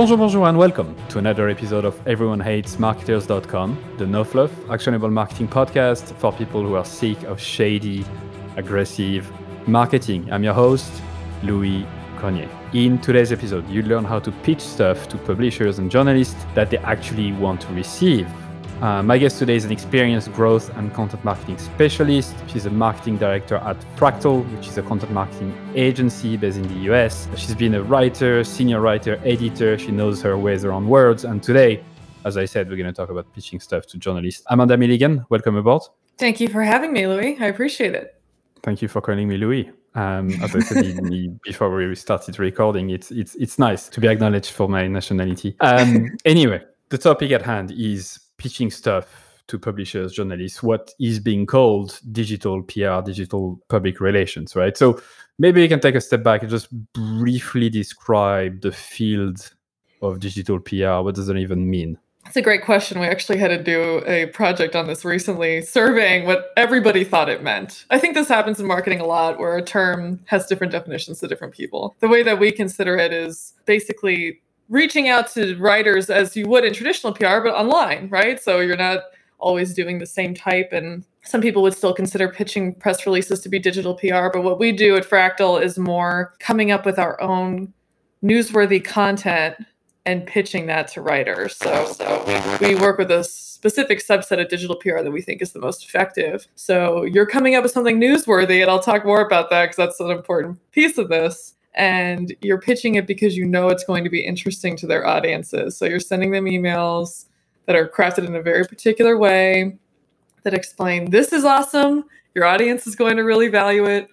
Bonjour, bonjour, and welcome to another episode of Everyone Hates Marketers.com, the no fluff, actionable marketing podcast for people who are sick of shady, aggressive marketing. I'm your host, Louis Grenier. In today's episode, you learn how to pitch stuff to publishers and journalists that they actually want to receive uh, my guest today is an experienced growth and content marketing specialist. She's a marketing director at Fractl, which is a content marketing agency based in the US. She's been a writer, senior writer, editor. She knows her ways around words. And today, as I said, we're going to talk about pitching stuff to journalists. Amanda Milligan, welcome aboard. Thank you for having me, Louis. I appreciate it. Thank you for calling me Louis. Um, as I said before we started recording, it's it's it's nice to be acknowledged for my nationality. Um, anyway, the topic at hand is pitching stuff to publishers, journalists, what is being called digital PR, digital public relations, right? So maybe you can take a step back and just briefly describe the field of digital PR. What does it even mean? That's a great question. We actually had to do a project on this recently, surveying what everybody thought it meant. I think this happens in marketing a lot where a term has different definitions to different people. The way that we consider it is basically reaching out to writers as you would in traditional PR, but online, right? So you're not always doing the same type. And some people would still consider pitching press releases to be digital PR. But what we do at Fractl is more coming up with our own newsworthy content and pitching that to writers. So, so we work with a specific subset of digital PR that we think is the most effective. So you're coming up with something newsworthy, and I'll talk more about that because that's an important piece of this and you're pitching it because you know it's going to be interesting to their audiences. So you're sending them emails that are crafted in a very particular way that explain this is awesome, your audience is going to really value it,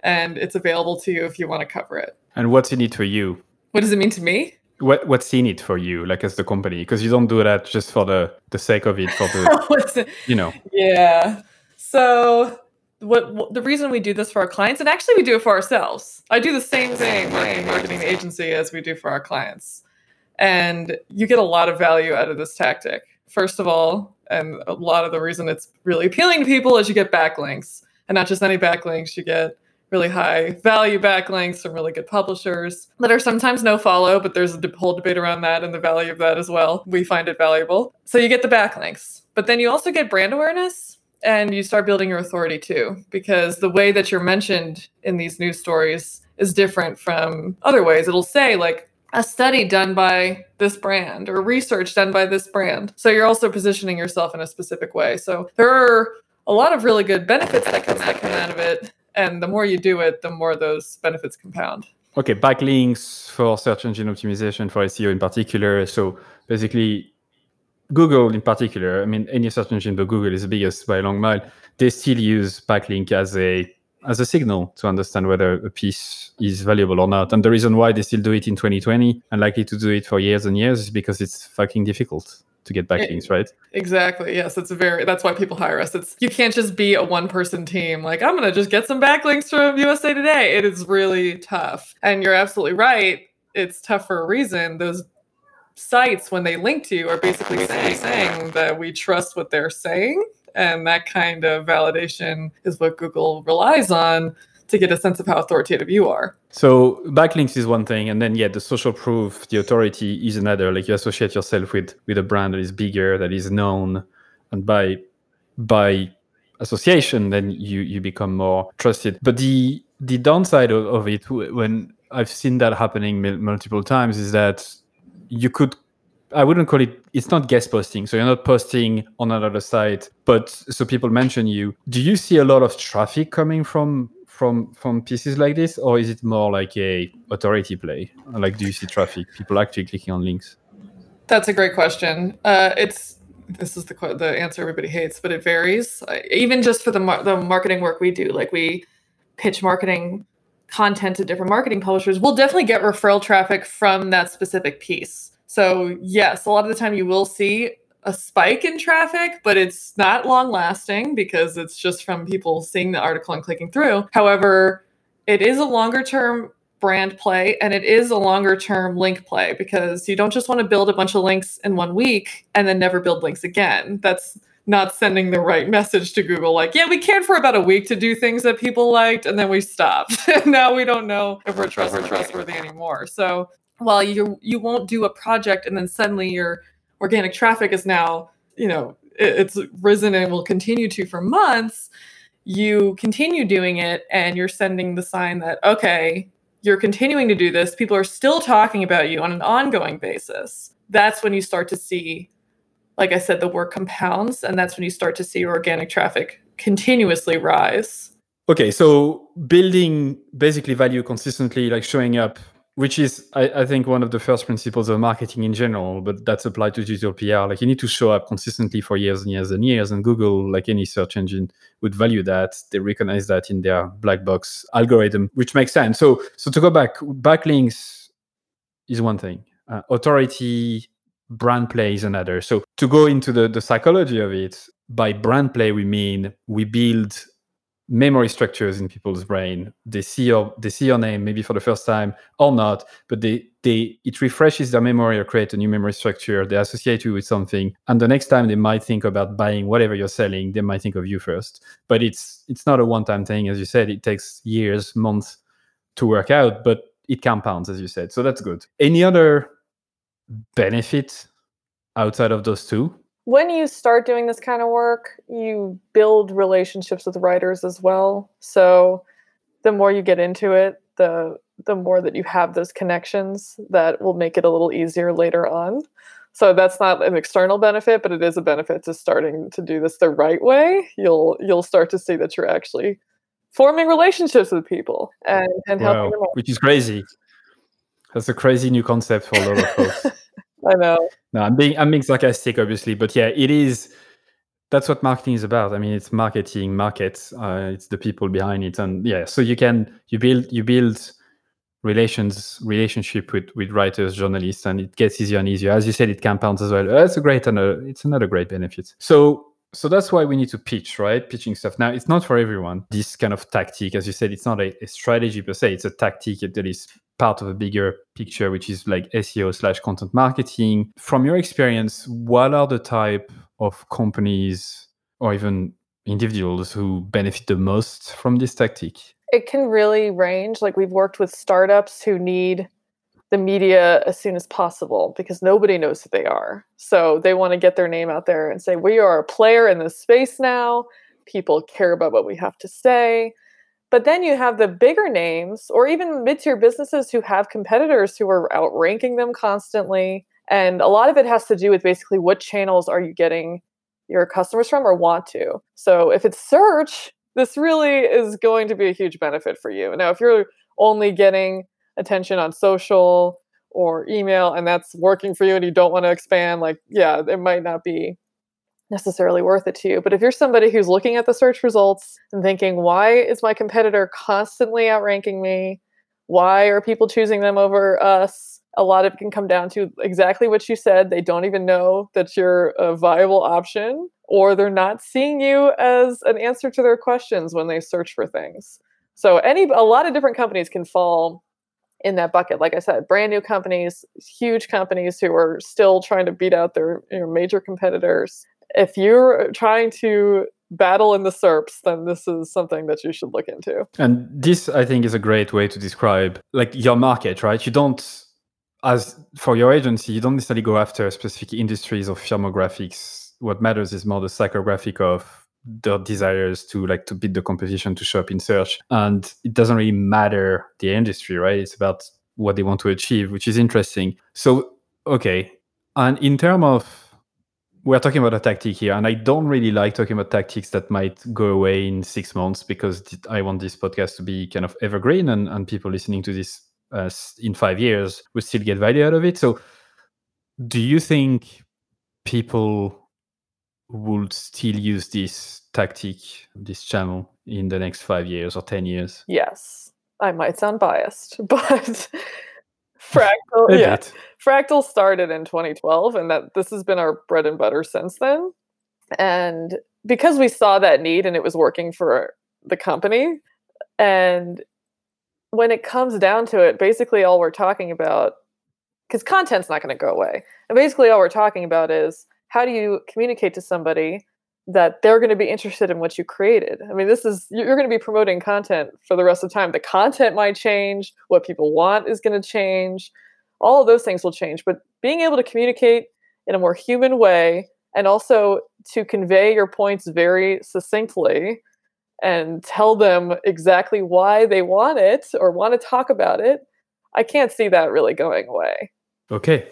and it's available to you if you want to cover it. And what's in it for you? What does it mean to me? What what's in it for you, like as the company? Because you don't do that just for the the sake of it, for the you know. Yeah. So what, what, the reason we do this for our clients, and actually we do it for ourselves. I do the same thing working marketing agency as we do for our clients, and you get a lot of value out of this tactic. First of all, and a lot of the reason it's really appealing to people is you get backlinks, and not just any backlinks. You get really high value backlinks from really good publishers that are sometimes no follow, but there's a whole debate around that and the value of that as well. We find it valuable. So you get the backlinks, but then you also get brand awareness and you start building your authority too because the way that you're mentioned in these news stories is different from other ways. It'll say like a study done by this brand or research done by this brand. So you're also positioning yourself in a specific way. So there are a lot of really good benefits that come, that come out of it and the more you do it the more those benefits compound. Okay backlinks for search engine optimization for seo in particular. So basically Google in particular, I mean, any search engine, but Google is the biggest by a long mile. They still use backlink as a as a signal to understand whether a piece is valuable or not. And the reason why they still do it in 2020 and likely to do it for years and years is because it's fucking difficult to get backlinks, eh, right? Exactly. Yes, it's very that's why people hire us. It's you can't just be a one person team like I'm going to just get some backlinks from USA Today. It is really tough. And you're absolutely right. It's tough for a reason. Those sites when they link to you are basically saying, saying that. we trust what they're saying and that kind of validation is what google relies on to get a sense of how authoritative you are. So backlinks is one thing and then yeah the social proof the authority is another. Like you associate yourself with with a brand that is bigger that is known and by by association then you you become more trusted. But the the downside of, of it when i've seen that happening multiple times is that you could I wouldn't call it it's not guest posting. So you're not posting on another site, but so people mention you. Do you see a lot of traffic coming from from from pieces like this or is it more like a authority play? Like do you see traffic, people actually clicking on links? That's a great question. Uh, it's this is the the answer everybody hates, but it varies. Even just for the mar- the marketing work we do, like we pitch marketing content to different marketing publishers, we'll definitely get referral traffic from that specific piece. So, yes, a lot of the time you will see a spike in traffic, but it's not long lasting because it's just from people seeing the article and clicking through. However, it is a longer term brand play and it is a longer term link play because you don't just want to build a bunch of links in one week and then never build links again. That's not sending the right message to Google. Like, yeah, we cared for about a week to do things that people liked, and then we stopped. now we don't know if we're, trust- we're trustworthy anymore. So while you you won't do a project and then suddenly your organic traffic is now, you know, it's risen and will continue to for months, you continue doing it and you're sending the sign that okay, you're continuing to do this, people are still talking about you on an ongoing basis. That's when you start to see like I said the work compounds and that's when you start to see organic traffic continuously rise. Okay, so building basically value consistently, like showing up which is I, I, think one of the first principles of marketing in general but that's applied to digital pr like you need to show up consistently for years and years and years and google like any search engine would value that. They recognize that in their black box algorithm which makes sense. So so to go back backlinks is one thing. Uh, authority brand play is another so to go into the, the psychology of it by brand play we mean we build memory structures in people's brain. They see your they see your name maybe for the first time or not, but they they it refreshes their memory or create a new memory structure. They associate you with something, and the next time they might think about buying whatever you're selling, they might think of you first. But it's it's not a one time thing, as you said. It takes years, months to work out, but it compounds, as you said. So that's good. Any other benefit outside of those two? when you start doing this kind of work, you build relationships with writers as well. So the more you get into it, the the more that you have those connections that will make it a little easier later on. So that's not an external benefit, but it is a benefit to starting to do this the right way. You'll you'll start to see that you're actually forming relationships with people and, and wow, helping them out. Which is crazy. That's a crazy new concept for a lot of folks. I know. No, I'm being I'm being sarcastic, obviously, but yeah, it is. That's what marketing is about. I mean, it's marketing, markets. Uh, it's the people behind it, and yeah. So you can you build you build relations relationship with with writers, journalists, and it gets easier and easier. As you said, it compounds as well. That's a great and it's another great benefit. So so that's why we need to pitch, right? Pitching stuff. Now, it's not for everyone. This kind of tactic, as you said, it's not a, a strategy per se. It's a tactic that is part of a bigger picture, which is like SEO slash content marketing. From your experience, what are the type of companies or even individuals who benefit the most from this tactic? It can really range. Like we've worked with startups who need the media as soon as possible because nobody knows who they are. So they want to get their name out there and say, we are a player in this space now. People care about what we have to say. But then you have the bigger names or even mid tier businesses who have competitors who are outranking them constantly. And a lot of it has to do with basically what channels are you getting your customers from or want to. So if it's search, this really is going to be a huge benefit for you. Now, if you're only getting attention on social or email and that's working for you and you don't want to expand, like, yeah, it might not be necessarily worth it to you. But if you're somebody who's looking at the search results and thinking, why is my competitor constantly outranking me? Why are people choosing them over us? A lot of it can come down to exactly what you said. They don't even know that you're a viable option, or they're not seeing you as an answer to their questions when they search for things. So any a lot of different companies can fall in that bucket. Like I said, brand new companies, huge companies who are still trying to beat out their you know, major competitors, if you're trying to battle in the SERPs, then this is something that you should look into. And this, I think, is a great way to describe like your market, right? You don't, as for your agency, you don't necessarily go after specific industries or firmographics. What matters is more the psychographic of their desires to like to beat the competition to show up in search and it doesn't really matter the industry right it's about what they want to achieve which is interesting so okay and in terms of we're talking about a tactic here, and I don't really like talking about tactics that might go away in six months because I want this podcast to be kind of evergreen, and, and people listening to this uh, in five years will still get value out of it. So, do you think people would still use this tactic, this channel, in the next five years or ten years? Yes, I might sound biased, but Fractl, yeah. Bit. Fractl started in 2012, and that this has been our bread and butter since then. And because we saw that need and it was working for the company, and when it comes down to it, basically all we're talking about, because content's not going to go away, and basically all we're talking about is how do you communicate to somebody that they're going to be interested in what you created. I mean, this is you're going to be promoting content for the rest of the time. The content might change, what people want is going to change, all of those things will change. But being able to communicate in a more human way and also to convey your points very succinctly and tell them exactly why they want it or want to talk about it, I can't see that really going away. Okay.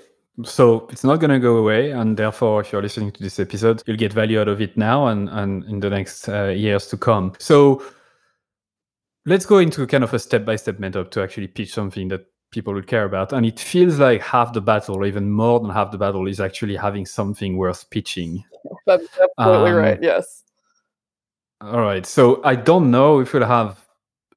So it's not going to go away. And therefore, if you're listening to this episode, you'll get value out of it now and, and in the next uh, years to come. So let's go into kind of a step by step method to actually pitch something that people would care about. And it feels like half the battle, or even more than half the battle, is actually having something worth pitching. That's absolutely um, right. Yes. All right. So I don't know if we'll have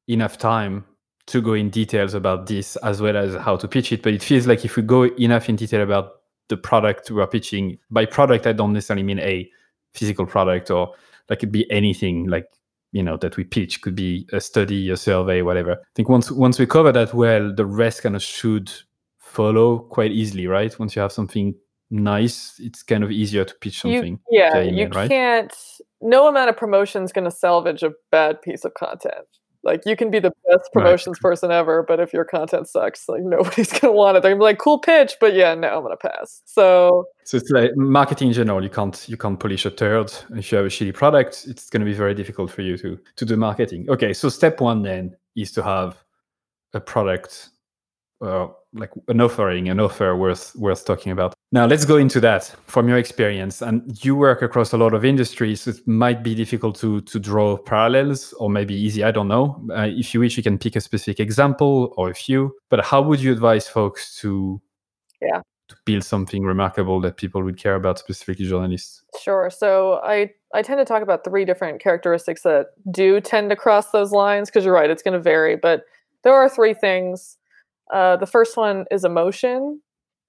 enough time to go in details about this as well as how to pitch it, but it feels like if we go enough in detail about the product we are pitching, by product I don't necessarily mean a physical product or like it could be anything like you know that we pitch could be a study, a survey, whatever. I think once once we cover that well, the rest kind of should follow quite easily, right? Once you have something nice, it's kind of easier to pitch something. You, yeah, you right? can't. No amount of promotion is going to salvage a bad piece of content. Like you can be the best promotions right. person ever, but if your content sucks, like nobody's gonna want it. They're gonna be like, "Cool pitch," but yeah, no, I'm gonna pass. So, so it's like marketing in general. You can't you can't polish a turd. If you have a shitty product, it's gonna be very difficult for you to to do marketing. Okay, so step one then is to have a product uh, like an offering, an offer worth worth talking about. Now let's go into that from your experience. And you work across a lot of industries. So it might be difficult to to draw parallels, or maybe easy. I don't know. Uh, if you wish, you can pick a specific example or a few. But how would you advise folks to yeah to build something remarkable that people would care about, specifically journalists? Sure. So I I tend to talk about three different characteristics that do tend to cross those lines because you're right, it's going to vary, but there are three things uh, the first one is emotion.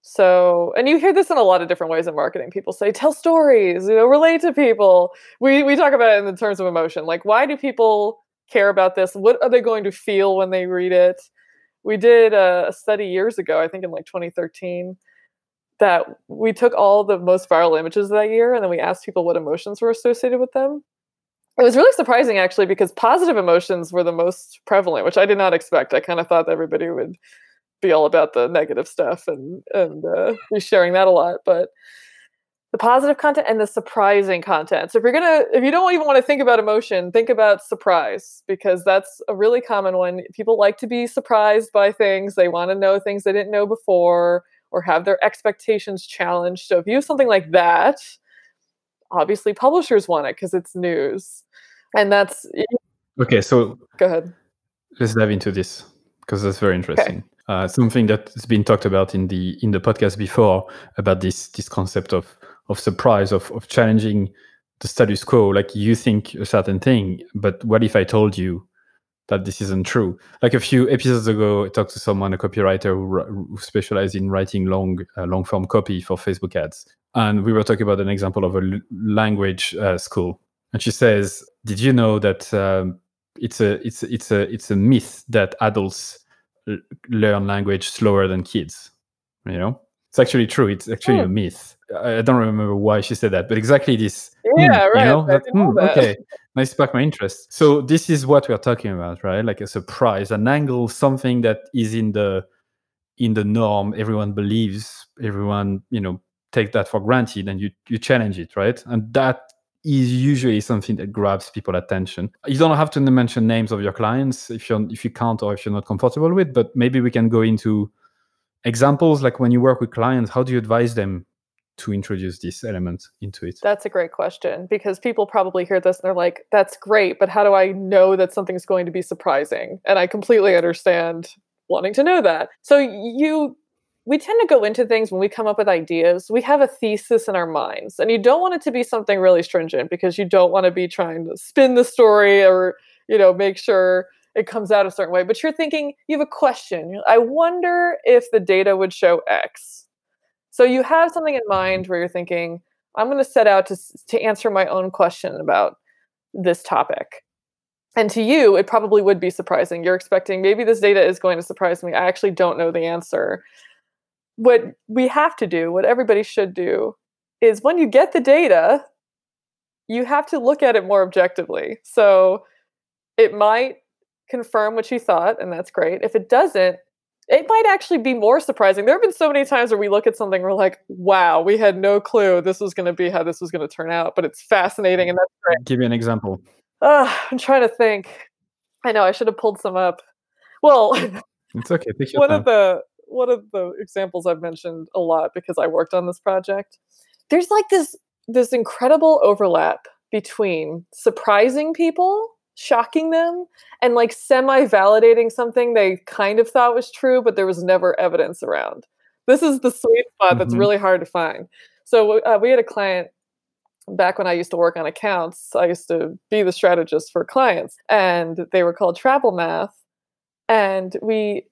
So, and you hear this in a lot of different ways in marketing. People say, tell stories, you know, relate to people. We, we talk about it in terms of emotion. Like, why do people care about this? What are they going to feel when they read it? We did a, study years ago, I think in like 2013, that we took all the most viral images that year and then we asked people what emotions were associated with them. It was really surprising actually because positive emotions were the most prevalent, which I did not expect. I kind of thought everybody would be all about the negative stuff and and uh, be sharing that a lot but the positive content and the surprising content. So if you're gonna if you don't even want to think about emotion think about surprise because that's a really common one. People like to be surprised by things. They want to know things they didn't know before or have their expectations challenged. So if you have something like that obviously publishers want it because it's news. And that's okay so go ahead. let's dive into this because that's very interesting. okay uh, something that's been talked about in the in the podcast before about this this concept of of surprise of of challenging the status quo. Like you think a certain thing but what if i told you that this isn't true? Like a few episodes ago i talked to someone a copywriter who, who specialized in writing long uh, long form copy for facebook ads. And we were talking about an example of a language uh, school. And she says did you know that um, it's a it's it's a it's a myth that adults learn language slower than kids. You know, it's actually true. It's actually a hmm. myth. I don't remember why she said that, but exactly this. Yeah, mm, right. You know, that, mm, okay, nice spark my interest. So this is what we're talking about, right? Like a surprise, an angle, something that is in the in the norm. Everyone believes. Everyone, you know, take that for granted, and you you challenge it, right? And that is usually something that grabs people attention. You don't have to mention names of your clients if you if you can't or if you're not comfortable with, but maybe we can go into examples like when you work with clients, how do you advise them to introduce this element into it? That's a great question because people probably hear this and they're like, that's great, but how do I know that something's going to be surprising? And I completely understand wanting to know that. So you we tend to go into things when we come up with ideas, we have a thesis in our minds. And you don't want it to be something really stringent because you don't want to be trying to spin the story or, you know, make sure it comes out a certain way. But you're thinking, you have a question. I wonder if the data would show X. So you have something in mind where you're thinking, I'm going to set out to, to answer my own question about this topic. And to you, it probably would be surprising. You're expecting maybe this data is going to surprise me. I actually don't know the answer what we have to do, what everybody should do, is when you get the data, you have to look at it more objectively. So it might confirm what you thought, and that's great. If it doesn't, it might actually be more surprising. There have been so many times where we look at something, we're like, wow, we had no clue this was going to be how this was going to turn out, but it's fascinating and that's great. Give me an example. Uh, I'm trying to think. I know I should have pulled some up. Well, it's okay. one time. of the one of the examples I've mentioned a lot because I worked on this project. There's like this this incredible overlap between surprising people shocking them and like semi validating something they kind of thought was true, but there was never evidence around. This is the sweet spot that's mm-hmm. really hard to find. So uh, we had a client back when I used to work on accounts. I used to be the strategist for clients, and they were called Travel Math. And we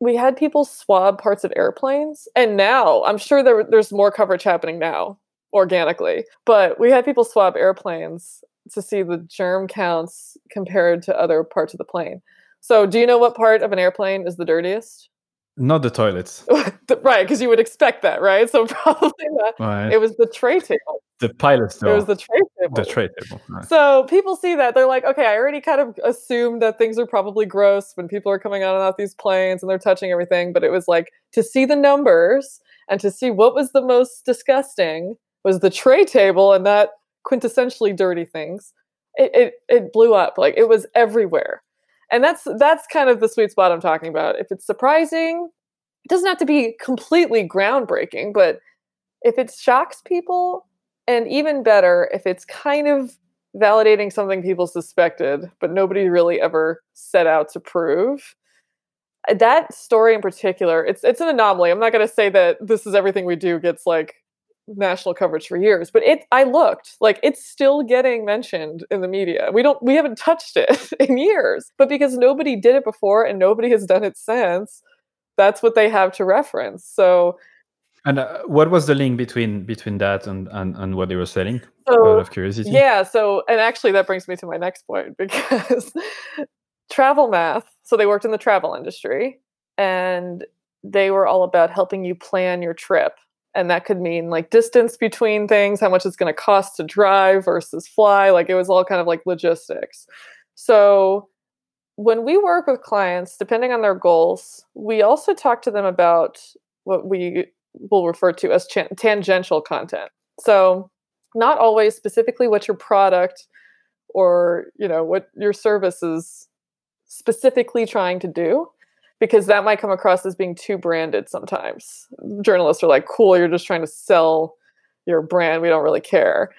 we had people swab parts of airplanes, and now I'm sure there, there's more coverage happening now organically. But we had people swab airplanes to see the germ counts compared to other parts of the plane. So, do you know what part of an airplane is the dirtiest? Not the toilets. right, because you would expect that, right? So probably not. Right. It was the tray table. The pilot's door. It was the tray table. The tray table. Right. So people see that they're like, okay, I already kind of assumed that things are probably gross when people are coming on and off these planes and they're touching everything. But it was like to see the numbers and to see what was the most disgusting was the tray table, and that quintessentially dirty things, it, it, it blew up. Like it was everywhere. And that's that's kind of the sweet spot I'm talking about. If it's surprising, it doesn't have to be completely groundbreaking, but if it shocks people, and even better, if it's kind of validating something people suspected, but nobody really ever set out to prove. That story in particular, it's it's an anomaly. I'm not going to say that this is everything we do gets like national coverage for years but it i looked like it's still getting mentioned in the media. We don't we haven't touched it in years but because nobody did it before and nobody has done it since that's what they have to reference. So and uh, what was the link between between that and and, and what they were selling? So, out of curiosity. yeah so and actually that brings me to my next point because travel math so they worked in the travel industry and they were all about helping you plan your trip and that could mean like distance between things how much it's going to cost to drive versus fly like it was all kind of like logistics. So when we work with clients depending on their goals we also talk to them about what we will refer to as ch- tangential content. So not always specifically what your product or you know what your service is specifically trying to do because that might come across as being too branded sometimes. Journalists are like, cool, you're just trying to sell your brand. We don't really care.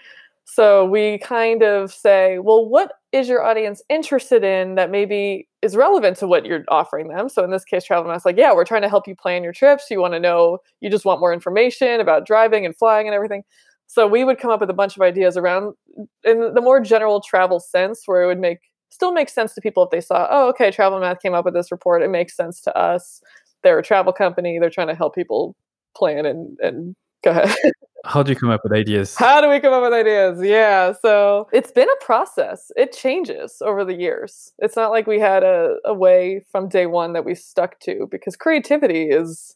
So we kind of say, well, what is your audience interested in that maybe is relevant to what you're offering them? So in this case, Travel Math's like, yeah, we're trying to help you plan your trips. You want to know, you just want more information about driving and flying and everything. So we would come up with a bunch of ideas around in the more general travel sense where it would make still makes sense to people if they saw, oh, okay, Travel Math came up with this report. It makes sense to us. They're a travel company. They're trying to help people plan and and go ahead. How do you come up with ideas? How do we come up with ideas? Yeah. So it's been a process. It changes over the years. It's not like we had a, a way from day one that we stuck to because creativity is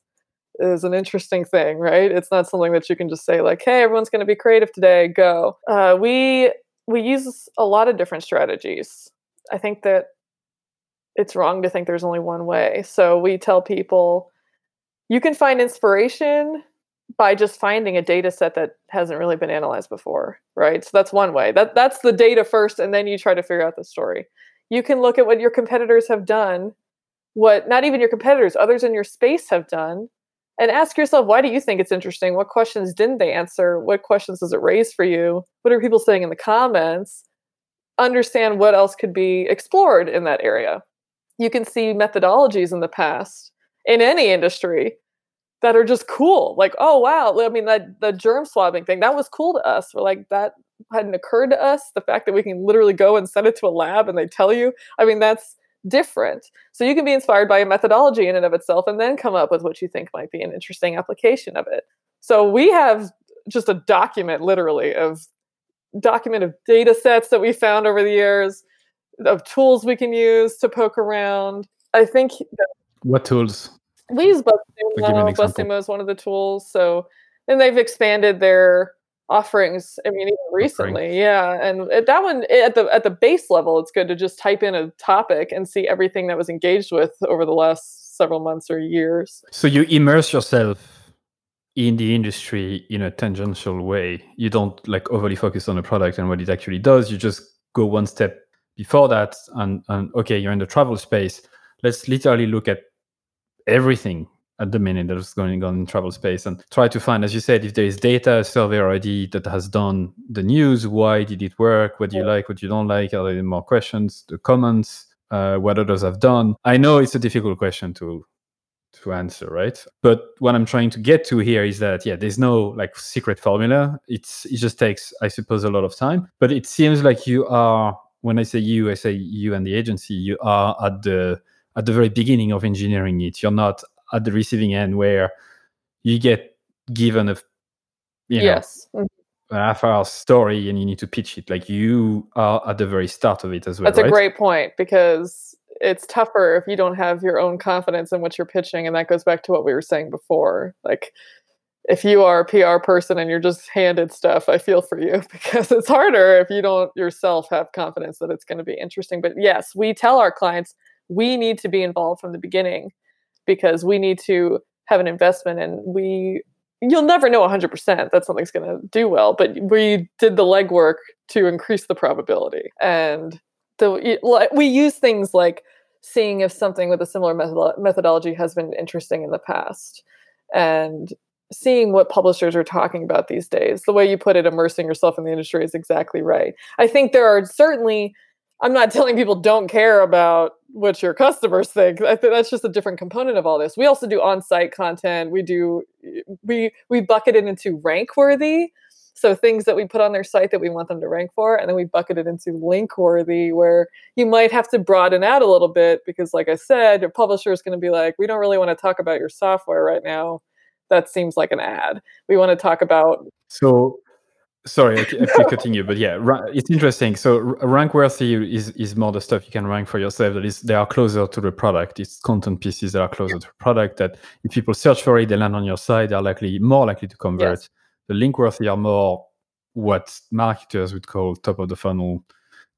is an interesting thing, right? It's not something that you can just say like, "Hey, everyone's going to be creative today. Go." Uh, we we use a lot of different strategies. I think that it's wrong to think there's only one way. So we tell people you can find inspiration by just finding a data set that hasn't really been analyzed before, right? So that's one way. That that's the data first and then you try to figure out the story. You can look at what your competitors have done, what not even your competitors, others in your space have done, and ask yourself why do you think it's interesting? What questions didn't they answer? What questions does it raise for you? What are people saying in the comments? Understand what else could be explored in that area. You can see methodologies in the past in any industry that are just cool. Like, oh wow, I mean that the germ swabbing thing, that was cool to us. We're like, that hadn't occurred to us. The fact that we can literally go and send it to a lab and they tell you, I mean, that's different. So you can be inspired by a methodology in and of itself and then come up with what you think might be an interesting application of it. So we have just a document literally of document of data sets that we found over the years, of tools we can use to poke around. I think what tools? We use BuzzSumo. BuzzSumo is one of the tools. So and they've expanded their offerings. I mean, even recently, Offering. yeah. And that one at the at the base level, it's good to just type in a topic and see everything that was engaged with over the last several months or years. So you immerse yourself in the industry in a tangential way. You don't like overly focus on the product and what it actually does. You just go one step before that and, and okay, you're in the travel space. Let's literally look at everything at the minute that is going on in travel space and try to find, as you said, if there is data survey already that has done the news, why did it work? What do you like? What you don't like? Are there more questions? The comments? Uh, what others have done? I know it's a difficult question to to answer, right? But what I'm trying to get to here is that yeah, there's no like secret formula. It's it just takes, I suppose, a lot of time. But it seems like you are. When I say you, I say you and the agency. You are at the at the very beginning of engineering it. You're not at the receiving end where you get given a you know, yes. Mm-hmm. an half hour story and you need to pitch it. Like you are at the very start of it as well. That's right? a great point because it's tougher if you don't have your own confidence in what you're pitching. And that goes back to what we were saying before. Like if you are a PR person and you're just handed stuff, I feel for you because it's harder if you don't yourself have confidence that it's going to be interesting. But yes, we tell our clients we need to be involved from the beginning because we need to have an investment and we you'll never know 100% that something's going to do well but we did the legwork to increase the probability and the we use things like seeing if something with a similar methodology has been interesting in the past and seeing what publishers are talking about these days the way you put it immersing yourself in the industry is exactly right i think there are certainly i'm not telling people don't care about what your customers think. I think that's just a different component of all this. We also do on-site content. We do we we bucket it into rank worthy. So things that we put on their site that we want them to rank for, and then we bucket it into link worthy, where you might have to broaden out a little bit because, like I said, your publisher is going to be like, we don't really want to talk about your software right now. That seems like an ad. We want to talk about. So Sorry, I keep cutting you, but yeah, it's interesting. So rank worthy is is more the stuff you can rank for yourself. That is, they are closer to the product. It's content pieces that are closer to the product. That if people search for it, they land on your site. They're likely more likely to convert. Yes. The link worthy are more what marketers would call top of the funnel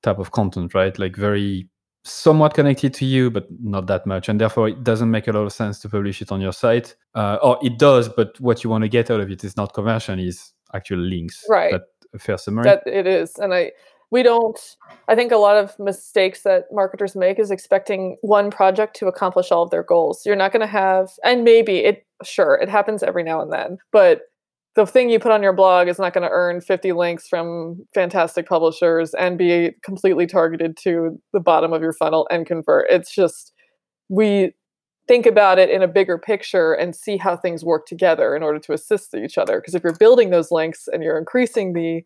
type of content, right? Like very somewhat connected to you, but not that much, and therefore it doesn't make a lot of sense to publish it on your site. Uh, or it does, but what you want to get out of it is not conversion, is actual links. Right. That a fair summary? That it is. And I we don't I think a lot of mistakes that marketers make is expecting one project to accomplish all of their goals. You're not going to have and maybe it sure, it happens every now and then, but the thing you put on your blog is not going to earn 50 links from fantastic publishers and be completely targeted to the bottom of your funnel and convert. It's just we think about it in a bigger picture and see how things work together in order to assist each other because if you're building those links and you're increasing the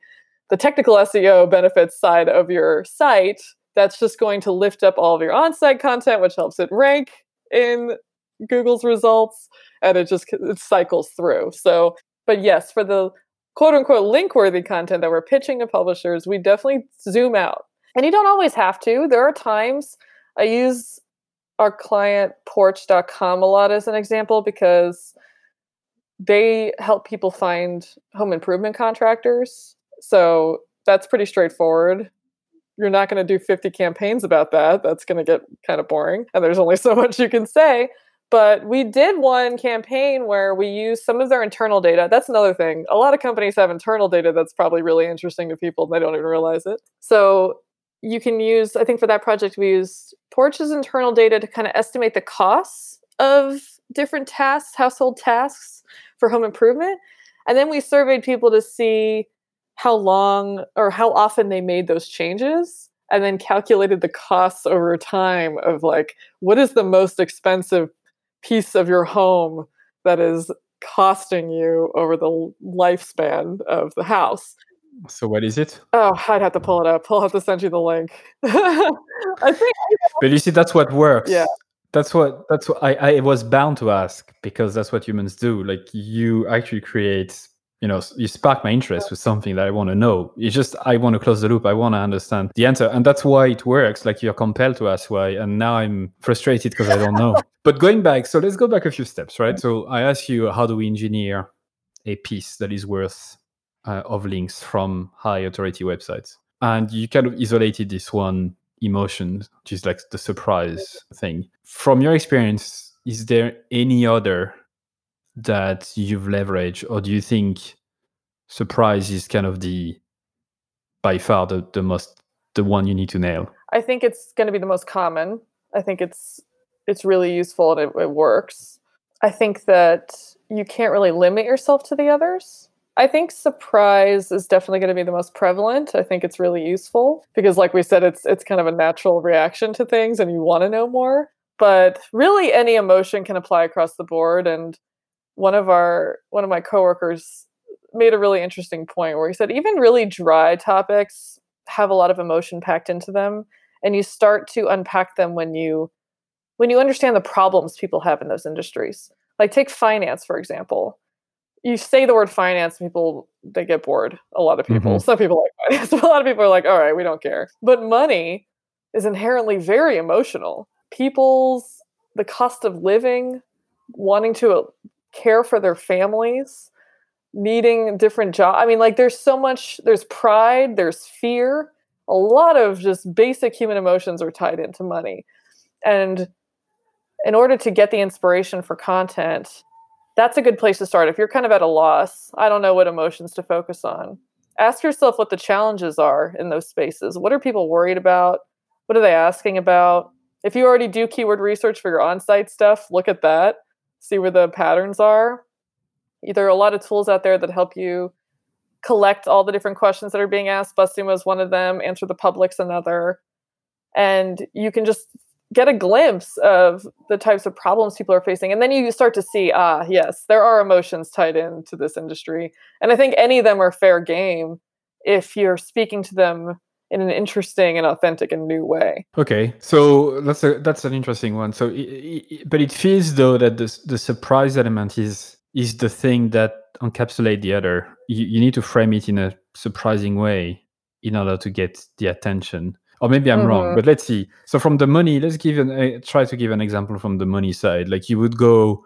the technical SEO benefits side of your site that's just going to lift up all of your on-site content which helps it rank in Google's results and it just it cycles through so but yes for the quote unquote link worthy content that we're pitching to publishers we definitely zoom out and you don't always have to there are times I use our client porch.com a lot as an example because they help people find home improvement contractors. So that's pretty straightforward. You're not going to do 50 campaigns about that. That's going to get kind of boring. And there's only so much you can say. But we did one campaign where we used some of their internal data. That's another thing. A lot of companies have internal data that's probably really interesting to people and they don't even realize it. So you can use, I think for that project, we used Porch's internal data to kind of estimate the costs of different tasks, household tasks for home improvement. And then we surveyed people to see how long or how often they made those changes and then calculated the costs over time of like what is the most expensive piece of your home that is costing you over the lifespan of the house so what is it? Oh, I'd have to pull it up. I'll have to send you the link. I think. But you see, that's what works. Yeah. That's what that's what I, I was bound to ask because that's what humans do. Like you actually create, you know, you spark my interest with something that I want to know. It's just I want to close the loop. I want to understand the answer, and that's why it works. Like you're compelled to ask why, and now I'm frustrated because I don't know. but going back, so let's go back a few steps, right? So I ask you, how do we engineer a piece that is worth uh, of links from high authority websites. And you kind of isolated this one emotion, which is like the surprise thing. From your experience, is there any other that you've leveraged, or do you think surprise is kind of the by far the, the most the one you need to nail? I think it's going to be the most common. I think it's it's really useful and it, it works. I think that you can't really limit yourself to the others. I think surprise is definitely going to be the most prevalent. I think it's really useful because like we said it's it's kind of a natural reaction to things and you want to know more. But really any emotion can apply across the board and one of our one of my coworkers made a really interesting point where he said even really dry topics have a lot of emotion packed into them and you start to unpack them when you when you understand the problems people have in those industries. Like take finance for example. You say the word finance people they get bored a lot of people. Mm-hmm. some people like finance. A lot of people are like all right we don't care. But money is inherently very emotional. People's the cost of living wanting to care for their families needing different job i mean like there's so much there's pride there's fear. A lot of just basic human emotions are tied into money. And in order to get the inspiration for content that's a good place to start. If you're kind of at a loss i don't know what emotions to focus on. Ask yourself what the challenges are in those spaces. What are people worried about? What are they asking about? If you already do keyword research for your on-site stuff look at that see where the patterns are. There are a lot of tools out there that help you collect all the different questions that are being asked. BuzzSumo is one of them, Answer the Public's another. And you can just get a glimpse of the types of problems people are facing. And then you start to see, ah, yes, there are emotions tied into this industry. And I think any of them are fair game if you're speaking to them in an interesting and authentic and new way. Okay, so that's a that's an interesting one. So, but it feels though that the the surprise element is is the thing that encapsulate the other. You, you need to frame it in a surprising way in order to get the attention. Or maybe I'm mm-hmm. wrong, but let's see. So from the money, let's give an uh, try to give an example from the money side. Like you would go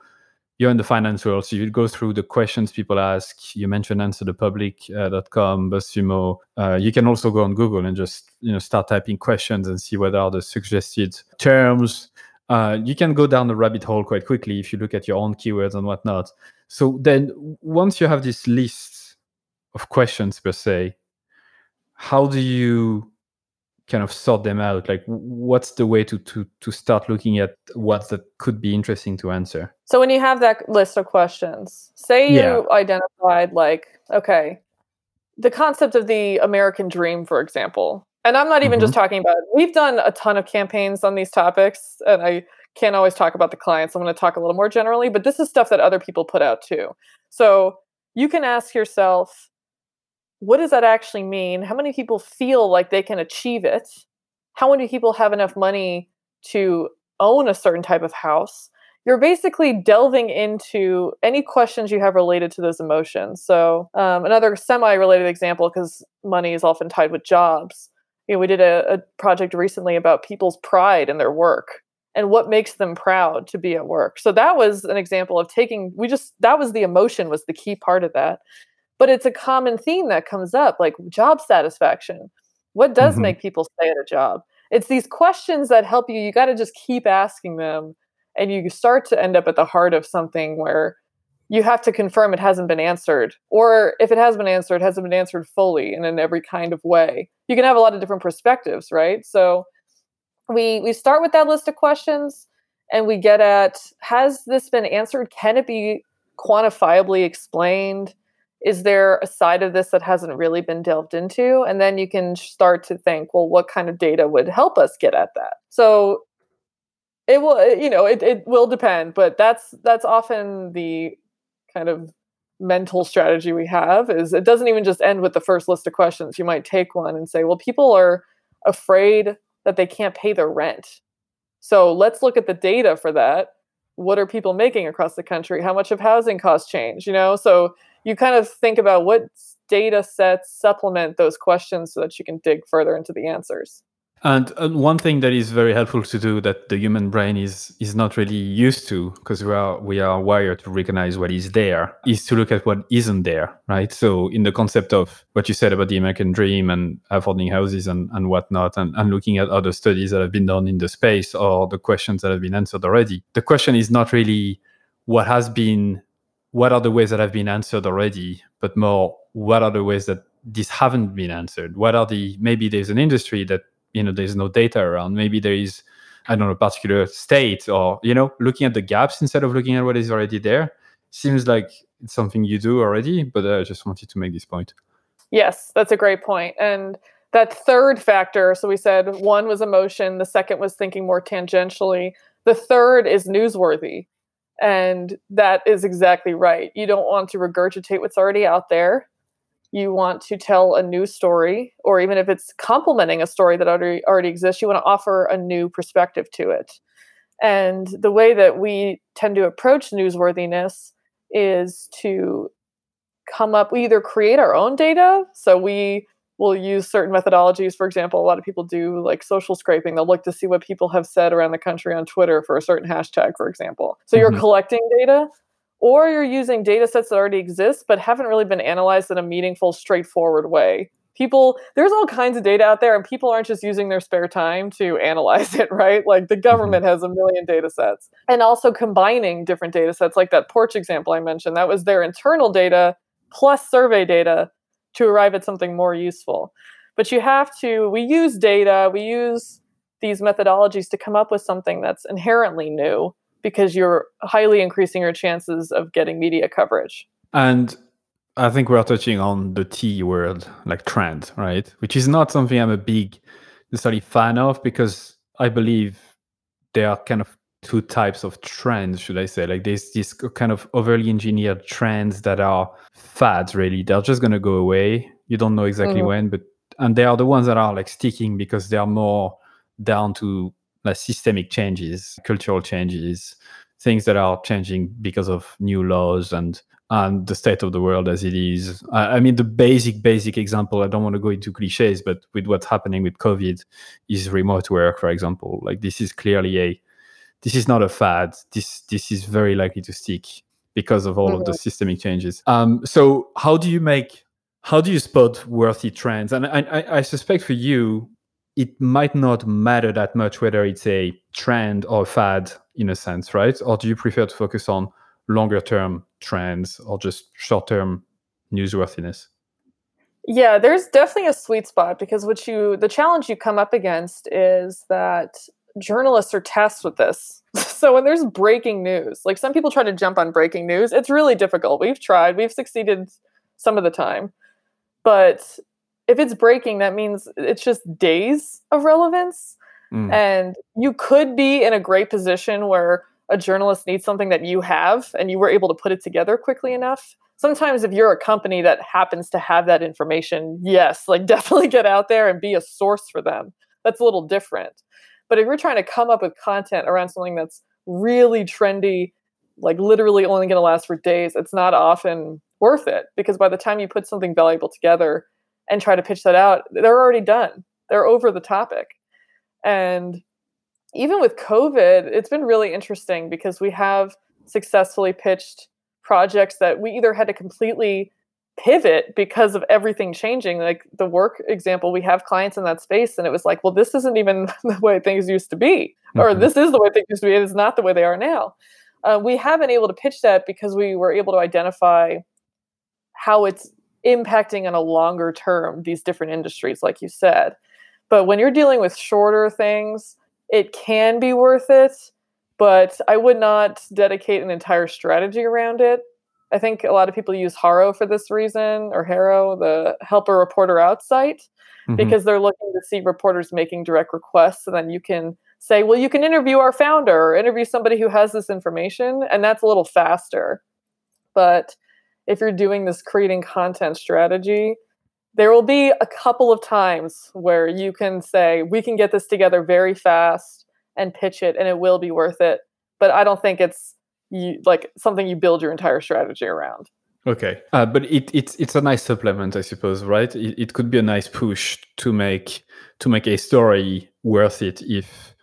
you're in the finance world, so you go through the questions people ask. You mentioned answerthepublic.com, uh, BuzzSumo. Uh, you can also go on Google and just you know start typing questions and see what are the suggested terms. Uh, you can go down the rabbit hole quite quickly if you look at your own keywords and whatnot. So then, once you have this list of questions per se, how do you kind of sort them out like what's the way to to to start looking at what that could be interesting to answer so when you have that list of questions say you yeah. identified like okay the concept of the american dream for example and i'm not even mm-hmm. just talking about we've done a ton of campaigns on these topics and i can't always talk about the clients i'm going to talk a little more generally but this is stuff that other people put out too so you can ask yourself what does that actually mean? How many people feel like they can achieve it? How many people have enough money to own a certain type of house? You're basically delving into any questions you have related to those emotions. So, um, another semi related example, because money is often tied with jobs. You know, we did a, a project recently about people's pride in their work and what makes them proud to be at work. So that was an example of taking we just that was the emotion was the key part of that but it's a common theme that comes up like job satisfaction. What does mm-hmm. make people stay at a job? It's these questions that help you you got to just keep asking them and you start to end up at the heart of something where you have to confirm it hasn't been answered or if it has been answered hasn't been answered fully and in every kind of way. You can have a lot of different perspectives right? So we we start with that list of questions and we get at has this been answered? Can it be quantifiably explained is there a side of this that hasn't really been delved into? And then you can start to think well what kind of data would help us get at that? So it will you know it, it will depend but that's that's often the kind of mental strategy we have is it doesn't even just end with the first list of questions. You might take one and say well people are afraid that they can't pay their rent. So let's look at the data for that. What are people making across the country? How much have housing costs changed? You know so you kind of think about what data sets supplement those questions so that you can dig further into the answers. And, one thing that is very helpful to do that the human brain is is not really used to because we are we are wired to recognize what is there is to look at what isn't there, right? So in the concept of what you said about the American dream and affording houses and, and whatnot, and, and looking at other studies that have been done in the space or the questions that have been answered already, the question is not really what has been what are the ways that have been answered already, but more what are the ways that these haven't been answered? What are the maybe there's an industry that you know there's no data around. Maybe there is i don't know a particular state or you know looking at the gaps instead of looking at what is already there seems like it's something you do already but i just wanted to make this point. Yes that's a great point. And that third factor so we said one was emotion the second was thinking more tangentially. The third is newsworthy and that is exactly right you don't want to regurgitate what's already out there you want to tell a new story, or even if it's complementing a story that already already exists, you want to offer a new perspective to it. And the way that we tend to approach newsworthiness is to come up, we either create our own data. So we will use certain methodologies. For example, a lot of people do like social scraping. They'll look to see what people have said around the country on Twitter for a certain hashtag, for example. So mm-hmm. you're collecting data or you're using data sets that already exist but haven't really been analyzed in a meaningful, straightforward way. People, there's all kinds of data out there, and people aren't just using their spare time to analyze it, right? Like the mm-hmm. government has a million data sets. And also combining different data sets, like that Porch example I mentioned, that was their internal data plus survey data to arrive at something more useful. But you have to, we use data, we use these methodologies to come up with something that's inherently new because you're highly increasing your chances of getting media coverage. And I think we're touching on the T word, like trend, right? Which is not something I'm a big necessarily fan of because I believe there are kind of two types of trends, should I say? Like there's this kind of overly engineered trends that are fads, really. They're just going to go away. You don't know exactly mm-hmm. when, but and they are the ones that are like sticking because they are more down to like systemic changes, cultural changes, things that are changing because of new laws and and the state of the world as it is. I, I mean, the basic basic example. I don't want to go into cliches, but with what's happening with COVID, is remote work, for example. Like this is clearly a this is not a fad. This this is very likely to stick because of all mm-hmm. of the systemic changes. Um, so how do you make how do you spot worthy trends? And I, I, I suspect for you, it might not matter that much whether it's a trend or a fad in a sense, right? Or do you prefer to focus on longer term trends or just short term newsworthiness? Yeah, there's definitely a sweet spot because what you the challenge you come up against is that journalists are tasked with this. so when there's breaking news, like some people try to jump on breaking news, it's really difficult. We've tried, we've succeeded some of the time. But if it's breaking, that means it's just days of relevance. Mm. And you could be in a great position where a journalist needs something that you have and you were able to put it together quickly enough. Sometimes, if you're a company that happens to have that information, yes, like definitely get out there and be a source for them. That's a little different. But if you're trying to come up with content around something that's really trendy, like literally only going to last for days, it's not often worth it because by the time you put something valuable together, and try to pitch that out, they're already done. They're over the topic. And even with COVID, it's been really interesting because we have successfully pitched projects that we either had to completely pivot because of everything changing. Like the work example, we have clients in that space, and it was like, well, this isn't even the way things used to be, mm-hmm. or this is the way things used to be. It is not the way they are now. Uh, we have been able to pitch that because we were able to identify how it's impacting on a longer term these different industries, like you said. But when you're dealing with shorter things, it can be worth it, but I would not dedicate an entire strategy around it. I think a lot of people use HARO for this reason, or HARO, the Help a Reporter Out site, mm-hmm. because they're looking to see reporters making direct requests. And then you can say, well, you can interview our founder or interview somebody who has this information, and that's a little faster. But if you're doing this creating content strategy, there will be a couple of times where you can say, we can get this together very fast and pitch it, and it will be worth it. But I don't think it's you, like something you build your entire strategy around. Okay, uh, but it, it's it's a nice supplement, I suppose, right? It, it could be a nice push to make to make a story worth it if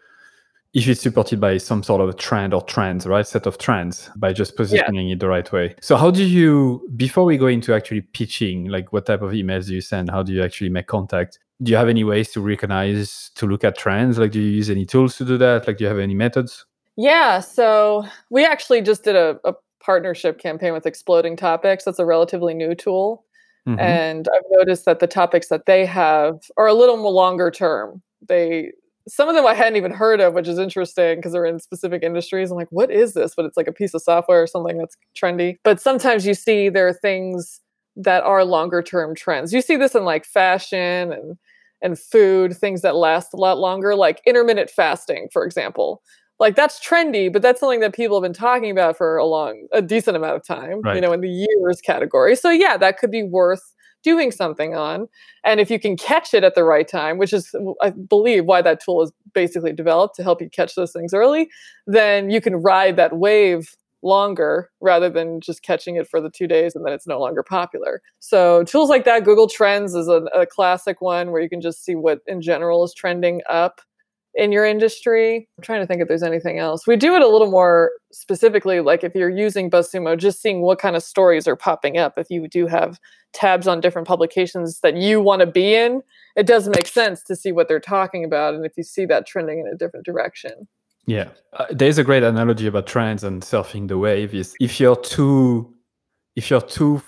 if it's supported by some sort of a trend or trends, right? Set of trends by just positioning yeah. it the right way. So how do you before we go into actually pitching, like what type of emails do you send? How do you actually make contact? Do you have any ways to recognize to look at trends? Like do you use any tools to do that? Like do you have any methods? Yeah, so we actually just did a, a partnership campaign with Exploding Topics. That's a relatively new tool. Mm-hmm. And I've noticed that the topics that they have are a little more longer term. They some of them I hadn't even heard of, which is interesting because they're in specific industries. I'm like, what is this? But it's like a piece of software or something that's trendy. But sometimes you see there are things that are longer term trends. You see this in like fashion and and food, things that last a lot longer, like intermittent fasting, for example. Like that's trendy, but that's something that people have been talking about for a long, a decent amount of time, right. you know, in the years category. So yeah, that could be worth doing something on. And if you can catch it at the right time, which is, I believe, why that tool is basically developed to help you catch those things early, then you can ride that wave longer rather than just catching it for the two days and then it's no longer popular. So tools like that, Google Trends is a, a classic one where you can just see what in general is trending up in your industry. I'm trying to think if there's anything else. We do it a little more specifically, like if you're using BuzzSumo, just seeing what kind of stories are popping up. If you do have tabs on different publications that you want to be in, it does make sense to see what they're talking about. And if you see that trending in a different direction. Yeah, uh, there's a great analogy about trends and surfing the wave. Is if you're too, if you're too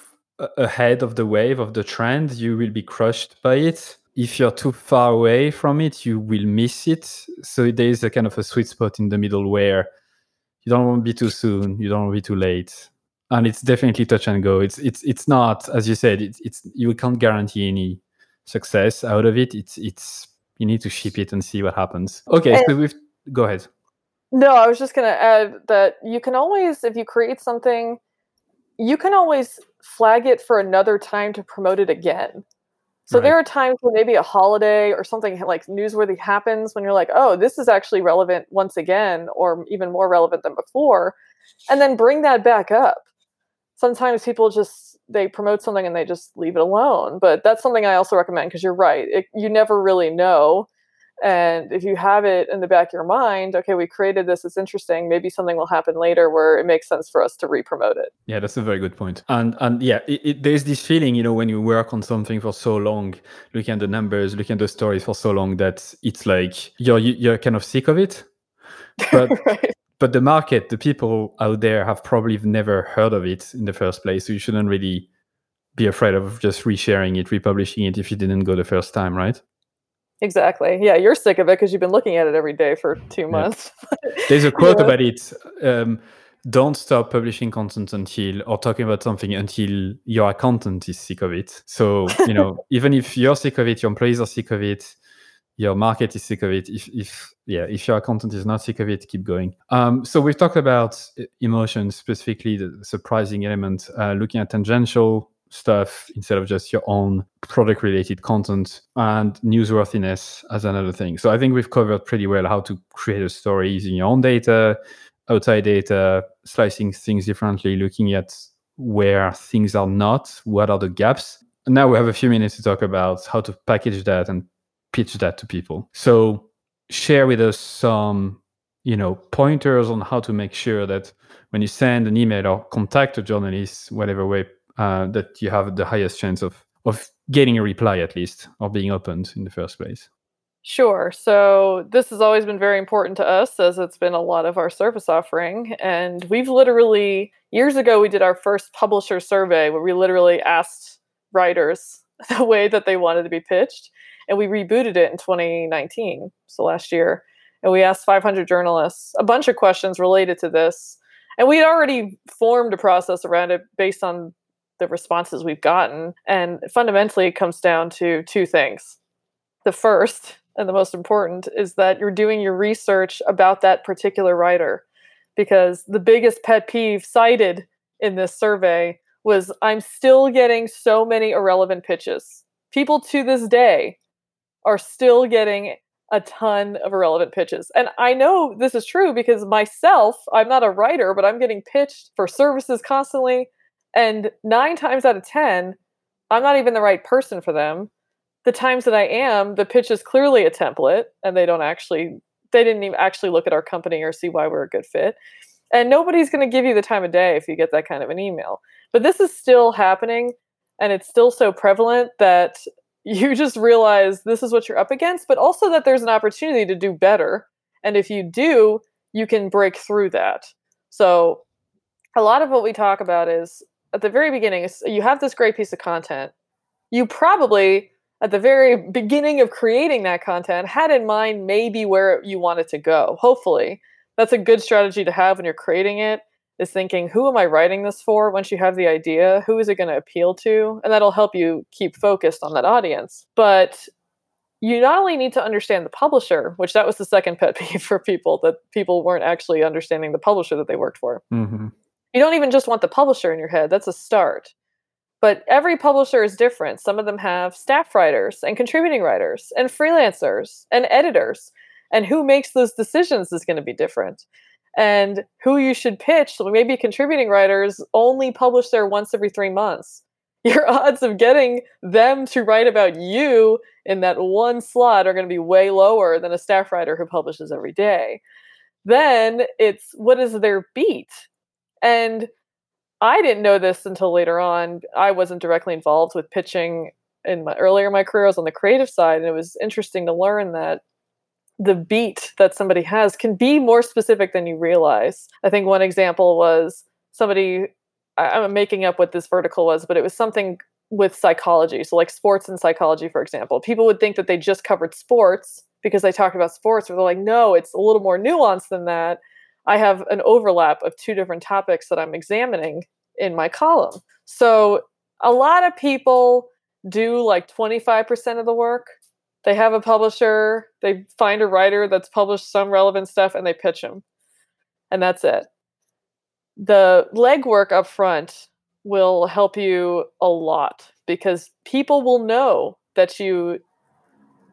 ahead of the wave of the trend, you will be crushed by it if you're too far away from it, you will miss it. So there is a kind of a sweet spot in the middle where you don't want to be too soon, you don't want to be too late, and it's definitely touch and go. It's it's it's not as you said. It's it's you can't guarantee any success out of it. It's it's you need to ship it and see what happens. Okay, and so we've go ahead. No, I was just going to add that you can always, if you create something, you can always flag it for another time to promote it again. So right. there are times when maybe a holiday or something like newsworthy happens when you're like, oh, this is actually relevant once again, or even more relevant than before, and then bring that back up. Sometimes people just they promote something and they just leave it alone, but that's something I also recommend because you're right. It, you never really know and if you have it in the back of your mind, okay, we created this, it's interesting. Maybe something will happen later where it makes sense for us to re-promote it. Yeah, that's a very good point. And and yeah, it, it, there's this feeling, you know, when you work on something for so long, looking at the numbers, looking at the stories for so long, that it's like you're you're kind of sick of it. But right. but the market, the people out there have probably never heard of it in the first place. So you shouldn't really be afraid of just resharing it, republishing it if you didn't go the first time, right? Exactly. Yeah, you're sick of it because you've been looking at it every day for two months. Yeah. There's a quote yeah. about it. Um, don't stop publishing content until or talking about something until your accountant is sick of it. So, you know, even if you're sick of it, your employees are sick of it, your market is sick of it. If, if yeah, if your accountant is not sick of it, keep going. Um, so we've talked about emotions, specifically the surprising element, uh, looking at tangential stuff instead of just your own product related content and newsworthiness as another thing. So I think we've covered pretty well how to create a story using your own data, outside data, slicing things differently, looking at where things are not, what are the gaps. And now we have a few minutes to talk about how to package that and pitch that to people. So share with us some, you know, pointers on how to make sure that when you send an email or contact a journalist, whatever way uh, that you have the highest chance of of getting a reply at least or being opened in the first place. Sure. So this has always been very important to us as it's been a lot of our service offering. And we've literally, years ago, we did our first publisher survey where we literally asked writers the way that they wanted to be pitched. And we rebooted it in 2019, so last year. And we asked 500 journalists a bunch of questions related to this. And we'd already formed a process around it based on the responses we've gotten. And fundamentally, it comes down to two things. The first, and the most important, is that you're doing your research about that particular writer. Because the biggest pet peeve cited in this survey was I'm still getting so many irrelevant pitches. People to this day are still getting a ton of irrelevant pitches. And I know this is true because myself, I'm not a writer, but I'm getting pitched for services constantly. And nine times out of 10, I'm not even the right person for them. the times that I am, the pitch is clearly a template and they don't actually they didn't even actually look at our company or see why we're a good fit. And nobody's going to give you the time of day if you get that kind of an email. But this is still happening and it's still so prevalent that you just realize this is what you're up against, but also that there's an opportunity to do better. And if you do, you can break through that. So, a lot of what we talk about is at the very beginning, you have this great piece of content. You probably, at the very beginning of creating that content, had in mind maybe where you want it to go. Hopefully, that's a good strategy to have when you're creating it is thinking who am i writing this for once you have the idea who is it going to appeal to and that'll help you keep focused on that audience but you not only need to understand the publisher which that was the second pet peeve for people that people weren't actually understanding the publisher that they worked for mm-hmm. You don't even just want the publisher in your head that's a start. But every publisher is different. Some of them have staff writers and contributing writers and freelancers and editors and who makes those decisions is going to be different. And who you should pitch so maybe contributing writers only publish there once every three months. Your odds of getting them to write about you in that one slot are going to be way lower than a staff writer who publishes every day. Then it's what is their beat and i didn't know this until later on i wasn't directly involved with pitching in my earlier in my career i was on the creative side and it was interesting to learn that the beat that somebody has can be more specific than you realize. I think one example was somebody, I'm making up what this vertical was, but it was something with psychology. So, like sports and psychology, for example. People would think that they just covered sports because they talked about sports, but they're like, no, it's a little more nuanced than that. I have an overlap of two different topics that I'm examining in my column. So, a lot of people do like 25% of the work they have a publisher, they find a writer that's published some relevant stuff, and they pitch them. And that's it. The legwork up front will help you a lot because people will know that you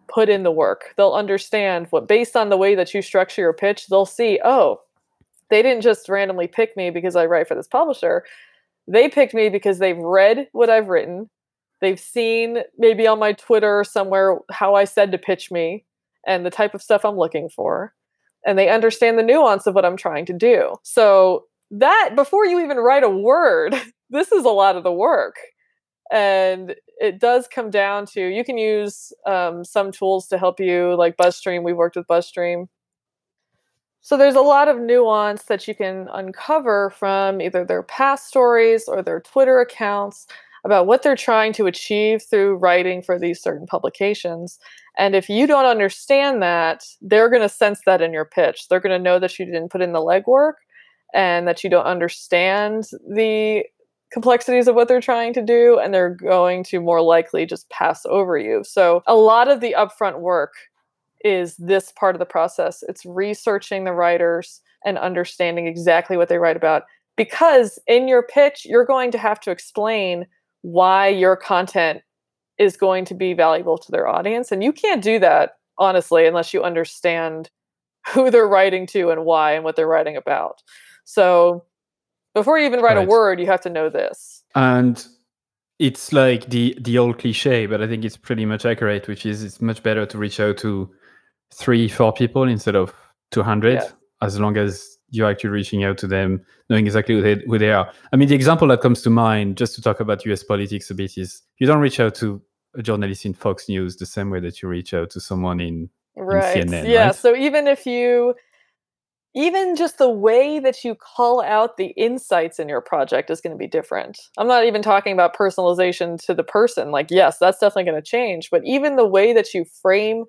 put in the work. They'll understand what, based on the way that you structure your pitch, they'll see, oh, they didn't just randomly pick me because I write for this publisher. They picked me because they've read what I've written. They've seen maybe on my Twitter somewhere how I said to pitch me and the type of stuff I'm looking for. And they understand the nuance of what I'm trying to do. So, that before you even write a word, this is a lot of the work. And it does come down to you can use um, some tools to help you, like BuzzStream. We've worked with BuzzStream. So there's a lot of nuance that you can uncover from either their past stories or their Twitter accounts about what they're trying to achieve through writing for these certain publications. And if you don't understand that, they're going to sense that in your pitch. They're going to know that you didn't put in the legwork and that you don't understand the complexities of what they're trying to do, and they're going to more likely just pass over you. So, a lot of the upfront work is this part of the process it's researching the writers and understanding exactly what they write about. Because in your pitch, you're going to have to explain why your content is going to be valuable to their audience. And you can't do that, honestly, unless you understand who they're writing to and why and what they're writing about. So before you even write right. a word, you have to know this. And it's like the the old cliche, but I think it's pretty much accurate, which is it's much better to reach out to three, four people instead of 200, yeah. as long as you're actually reaching out to them, knowing exactly who they, who they are. I mean, the example that comes to mind, just to talk about US politics a bit, is you don't reach out to a journalist in Fox News the same way that you reach out to someone in, right. in CNN. Yeah. Right? So even if you, even just the way that you call out the insights in your project is going to be different. I'm not even talking about personalization to the person. Like, yes, that's definitely going to change, but even the way that you frame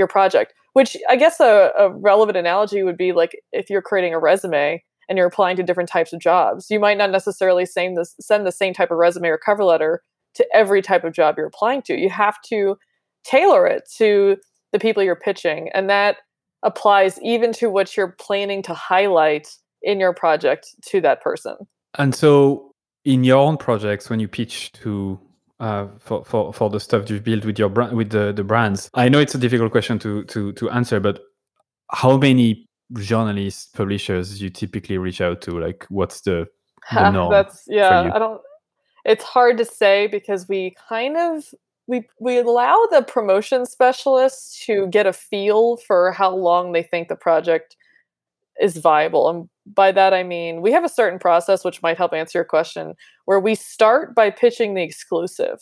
your project which I guess a, a relevant analogy would be like if you're creating a resume and you're applying to different types of jobs, you might not necessarily send the, send the same type of resume or cover letter to every type of job you're applying to. You have to tailor it to the people you're pitching. And that applies even to what you're planning to highlight in your project to that person. And so, in your own projects, when you pitch to uh, for, for for the stuff you've built with your brand with the, the brands. I know it's a difficult question to to to answer but how many journalists publishers you typically reach out to? Like what's the, the norm that's yeah i don't it's hard to say because we kind of we we allow the promotion specialists to get a feel for how long they think the project is viable. And by that I mean we have a certain process which might help answer your question where we start by pitching the exclusive.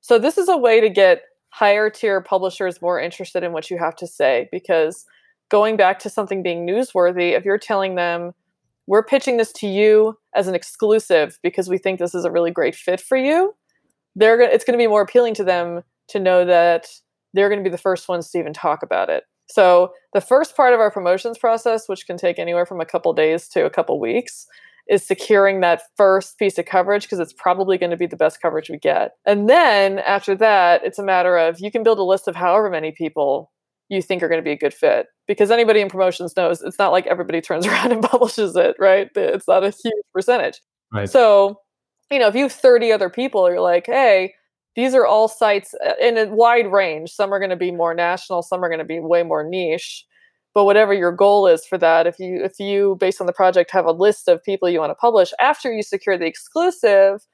So this is a way to get higher tier publishers more interested in what you have to say because going back to something being newsworthy, if you're telling them we're pitching this to you as an exclusive because we think this is a really great fit for you, they're it's going to be more appealing to them to know that they're going to be the first ones to even talk about it. So the first part of our promotions process, which can take anywhere from a couple days to a couple weeks, is securing that first piece of coverage because it's probably going to be the best coverage we get. And then after that, it's a matter of you can build a list of however many people you think are going to be a good fit because anybody in promotions knows it's not like everybody turns around and publishes it, right? It's not a huge percentage. Right. So you know, if you have 30 other people, you're like, hey, these are all sites uh, in a wide range. Some are going to be more national, some are going to be way more niche. But whatever your goal is for that, if you if you based on the project have a list of people you want to publish after you secure the exclusive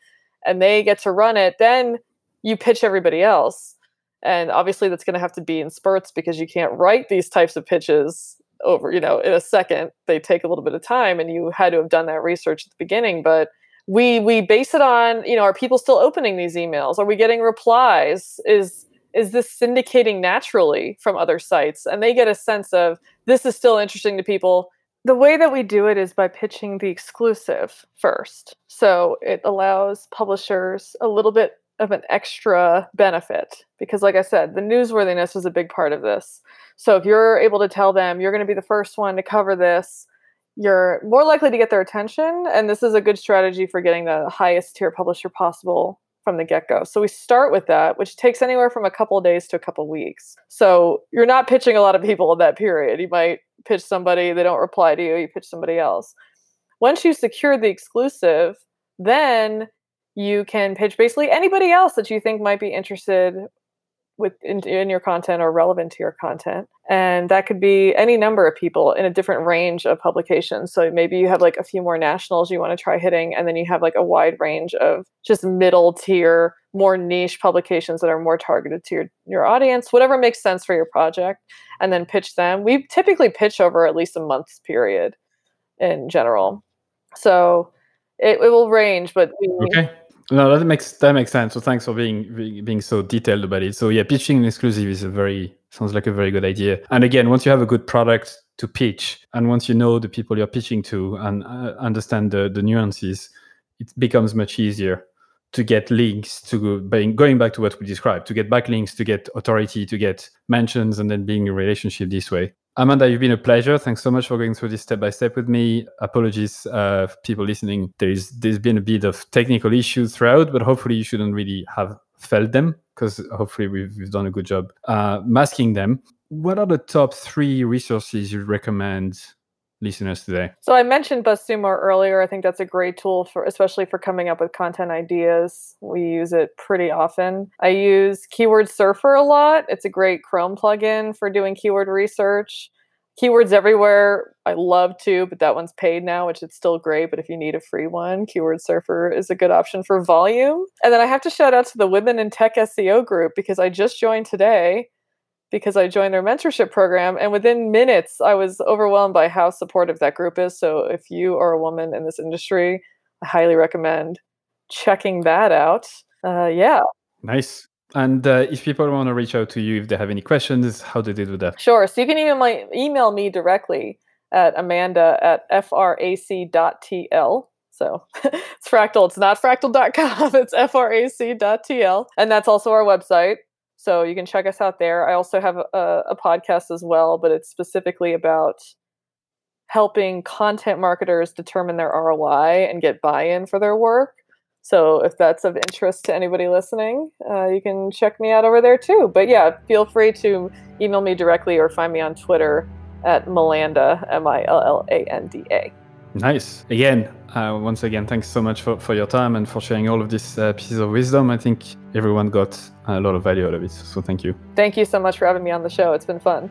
and they get to run it, then you pitch everybody else. And obviously that's going to have to be in spurts because you can't write these types of pitches over, you know, in a second. They take a little bit of time and you had to have done that research at the beginning, but we we base it on you know are people still opening these emails? Are we getting replies? Is is this syndicating naturally from other sites? And they get a sense of this is still interesting to people. The way that we do it is by pitching the exclusive first. So it allows publishers a little bit of an extra benefit because like i said the newsworthiness is a big part of this. So if you're able to tell them you're going to be the first one to cover this you're more likely to get their attention. And this is a good strategy for getting the highest tier publisher possible from the get go. So we start with that, which takes anywhere from a couple days to a couple weeks. So you're not pitching a lot of people in that period. You might pitch somebody, they don't reply to you, you pitch somebody else. Once you secure the exclusive, then you can pitch basically anybody else that you think might be interested with in, in, your content or relevant to your content. And that could be any number of people in a different range of publications. So maybe you have like a few more nationals you want to try hitting and then you have like a wide range of just middle tier more niche publications that are more targeted to your, your audience whatever makes sense for your project and then pitch them. We typically pitch over at least a month's period in general. So it, it will range but we, okay no, that makes that makes sense. So thanks for being being so detailed about it. So yeah, pitching an exclusive is a very sounds like a very good idea. And again, once you have a good product to pitch, and once you know the people you're pitching to and uh, understand the the nuances, it becomes much easier to get links to going back to what we described to get backlinks to get authority to get mentions and then being a relationship this way Amanda, you've been a pleasure. Thanks so much for going through this step by step with me. Apologies, uh, people listening. There's there's been a bit of technical issues throughout, but hopefully you shouldn't really have felt them because hopefully we've, we've done a good job uh, masking them. What are the top three resources you recommend listeners today? So I mentioned BuzzSumo earlier. I think that's a great tool for especially for coming up with content ideas. We use it pretty often. I use Keyword Surfer a lot. It's a great Chrome plugin for doing keyword research. Keywords everywhere. I love to, but that one's paid now, which is still great. But if you need a free one, Keyword Surfer is a good option for volume. And then I have to shout out to the Women in Tech SEO group because I just joined today because I joined their mentorship program. And within minutes, I was overwhelmed by how supportive that group is. So if you are a woman in this industry, I highly recommend checking that out. Uh, yeah. Nice. And uh, if people want to reach out to you, if they have any questions, how do they do that? Sure. So you can email, my, email me directly at amanda at frac.tl. So it's fractal. It's not fractl.com. It's frac.tl. And that's also our website. So you can check us out there. I also have a, a podcast as well, but it's specifically about helping content marketers determine their ROI and get buy in for their work. So if that's of interest to anybody listening, uh, you can check me out over there too. But yeah, feel free to email me directly or find me on Twitter at Millanda, M I L L A N D A. Nice. Again, uh, once again, thanks so much for, for your time and for sharing all of these uh, pieces of wisdom. I think everyone got a lot of value out of it. So thank you. Thank you so much for having me on the show. It's been fun.